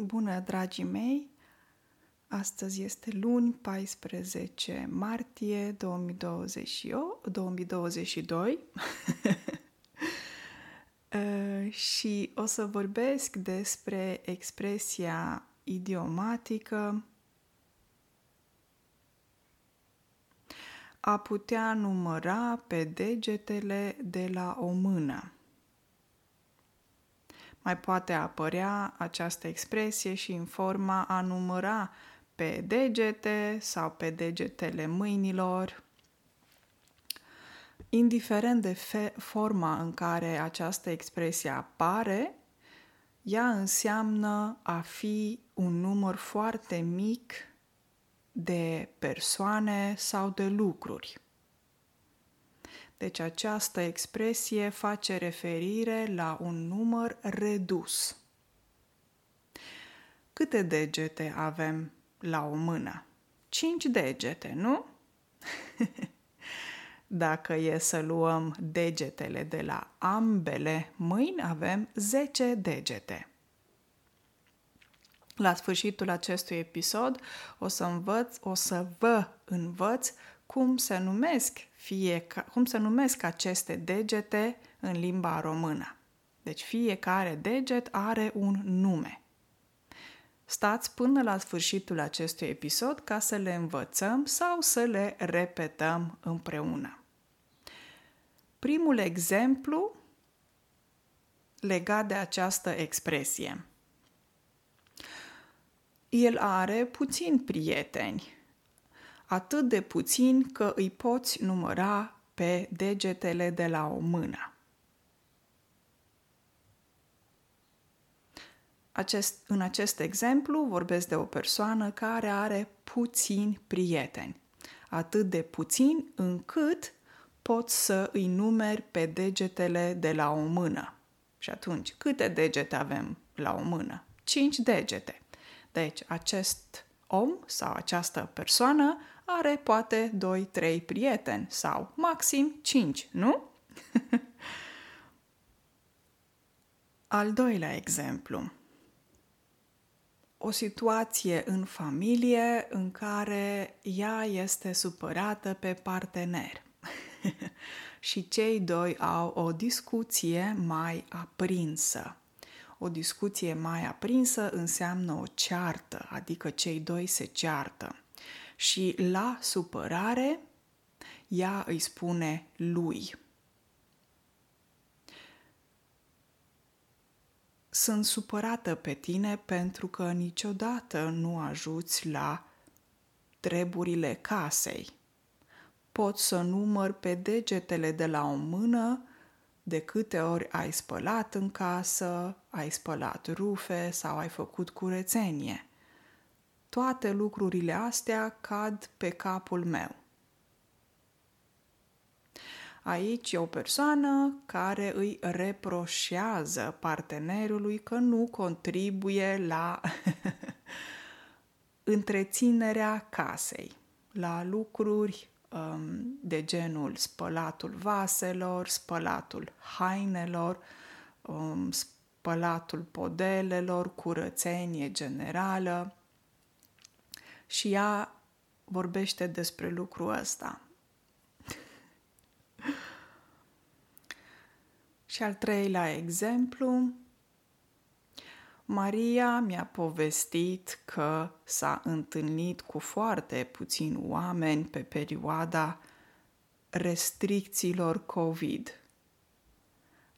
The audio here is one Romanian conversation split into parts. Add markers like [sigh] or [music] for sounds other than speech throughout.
Bună, dragii mei! Astăzi este luni, 14 martie 2028, 2022 uh, și o să vorbesc despre expresia idiomatică a putea număra pe degetele de la o mână mai poate apărea această expresie și în forma a număra pe degete sau pe degetele mâinilor. Indiferent de fe- forma în care această expresie apare, ea înseamnă a fi un număr foarte mic de persoane sau de lucruri. Deci această expresie face referire la un număr redus. Câte degete avem la o mână? Cinci degete, nu? [laughs] Dacă e să luăm degetele de la ambele mâini, avem 10 degete. La sfârșitul acestui episod o să învăț, o să vă învăț cum se numesc fie, cum se numesc aceste degete în limba română. Deci fiecare deget are un nume. Stați până la sfârșitul acestui episod ca să le învățăm sau să le repetăm împreună. Primul exemplu legat de această expresie. El are puțini prieteni atât de puțin că îi poți număra pe degetele de la o mână. Acest, în acest exemplu vorbesc de o persoană care are puțini prieteni, atât de puțin încât pot să îi numeri pe degetele de la o mână. Și atunci, câte degete avem la o mână? Cinci degete. Deci, acest om sau această persoană are poate 2-3 prieteni sau maxim 5, nu? [laughs] Al doilea exemplu. O situație în familie în care ea este supărată pe partener [laughs] și cei doi au o discuție mai aprinsă. O discuție mai aprinsă înseamnă o ceartă, adică cei doi se ceartă și la supărare ea îi spune lui. Sunt supărată pe tine pentru că niciodată nu ajuți la treburile casei. Pot să număr pe degetele de la o mână de câte ori ai spălat în casă, ai spălat rufe sau ai făcut curățenie toate lucrurile astea cad pe capul meu. Aici e o persoană care îi reproșează partenerului că nu contribuie la [laughs] întreținerea casei, la lucruri um, de genul spălatul vaselor, spălatul hainelor, um, spălatul podelelor, curățenie generală și ea vorbește despre lucrul ăsta. [laughs] și al treilea exemplu, Maria mi-a povestit că s-a întâlnit cu foarte puțini oameni pe perioada restricțiilor COVID.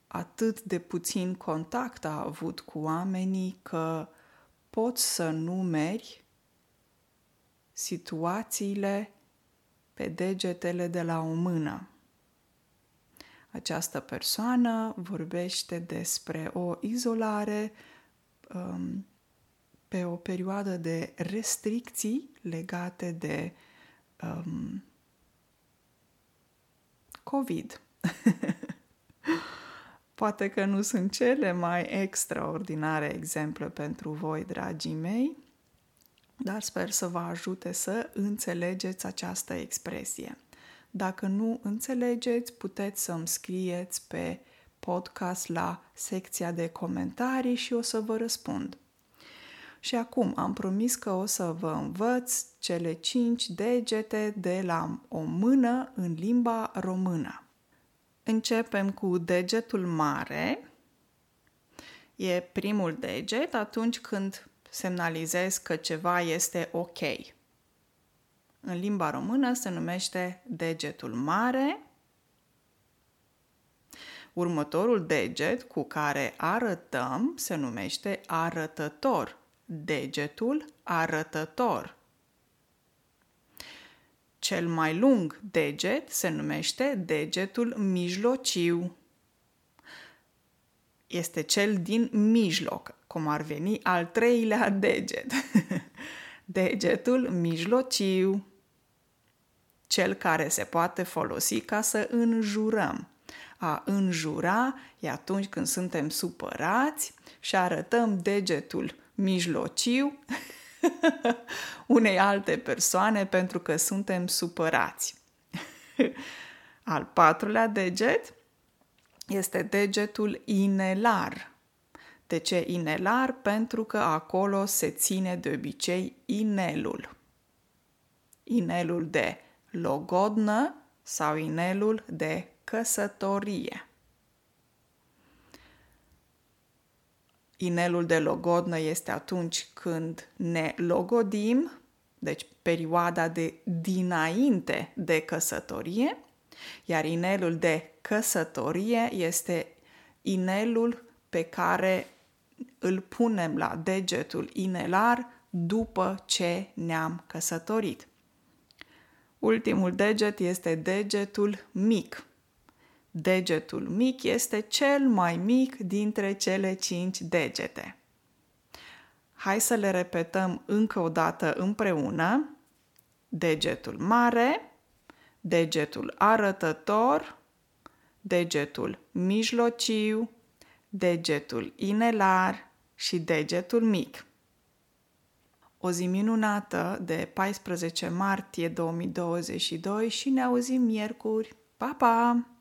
Atât de puțin contact a avut cu oamenii că poți să numeri situațiile pe degetele de la o mână. Această persoană vorbește despre o izolare um, pe o perioadă de restricții legate de um, COVID. [laughs] Poate că nu sunt cele mai extraordinare exemple pentru voi, dragii mei, dar sper să vă ajute să înțelegeți această expresie. Dacă nu înțelegeți, puteți să-mi scrieți pe podcast la secția de comentarii și o să vă răspund. Și acum am promis că o să vă învăț cele cinci degete de la o mână în limba română. Începem cu degetul mare. E primul deget atunci când semnalizez că ceva este ok. În limba română se numește degetul mare. Următorul deget cu care arătăm se numește arătător. Degetul arătător. Cel mai lung deget se numește degetul mijlociu. Este cel din mijloc, cum ar veni al treilea deget. [laughs] Degetul mijlociu. Cel care se poate folosi ca să înjurăm. A înjura e atunci când suntem supărați și arătăm degetul mijlociu [laughs] unei alte persoane pentru că suntem supărați. [laughs] Al patrulea deget este degetul inelar. De ce inelar? Pentru că acolo se ține de obicei inelul. Inelul de logodnă sau inelul de căsătorie. Inelul de logodnă este atunci când ne logodim, deci perioada de dinainte de căsătorie, iar inelul de căsătorie este inelul pe care îl punem la degetul inelar după ce ne-am căsătorit. Ultimul deget este degetul mic. Degetul mic este cel mai mic dintre cele cinci degete. Hai să le repetăm încă o dată împreună. Degetul mare, degetul arătător, degetul mijlociu, degetul inelar și degetul mic. O zi minunată de 14 martie 2022 și ne auzim miercuri. Pa, pa!